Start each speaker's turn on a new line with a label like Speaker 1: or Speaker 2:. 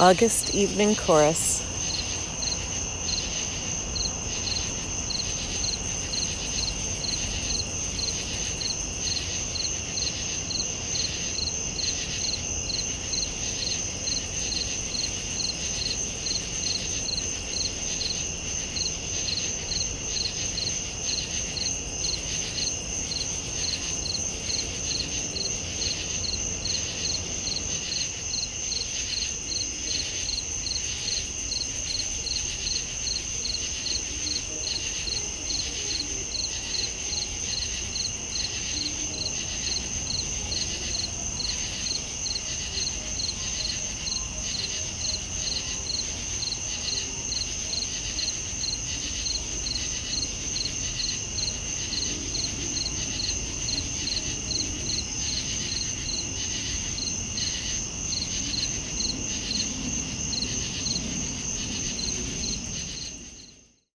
Speaker 1: August Evening Chorus.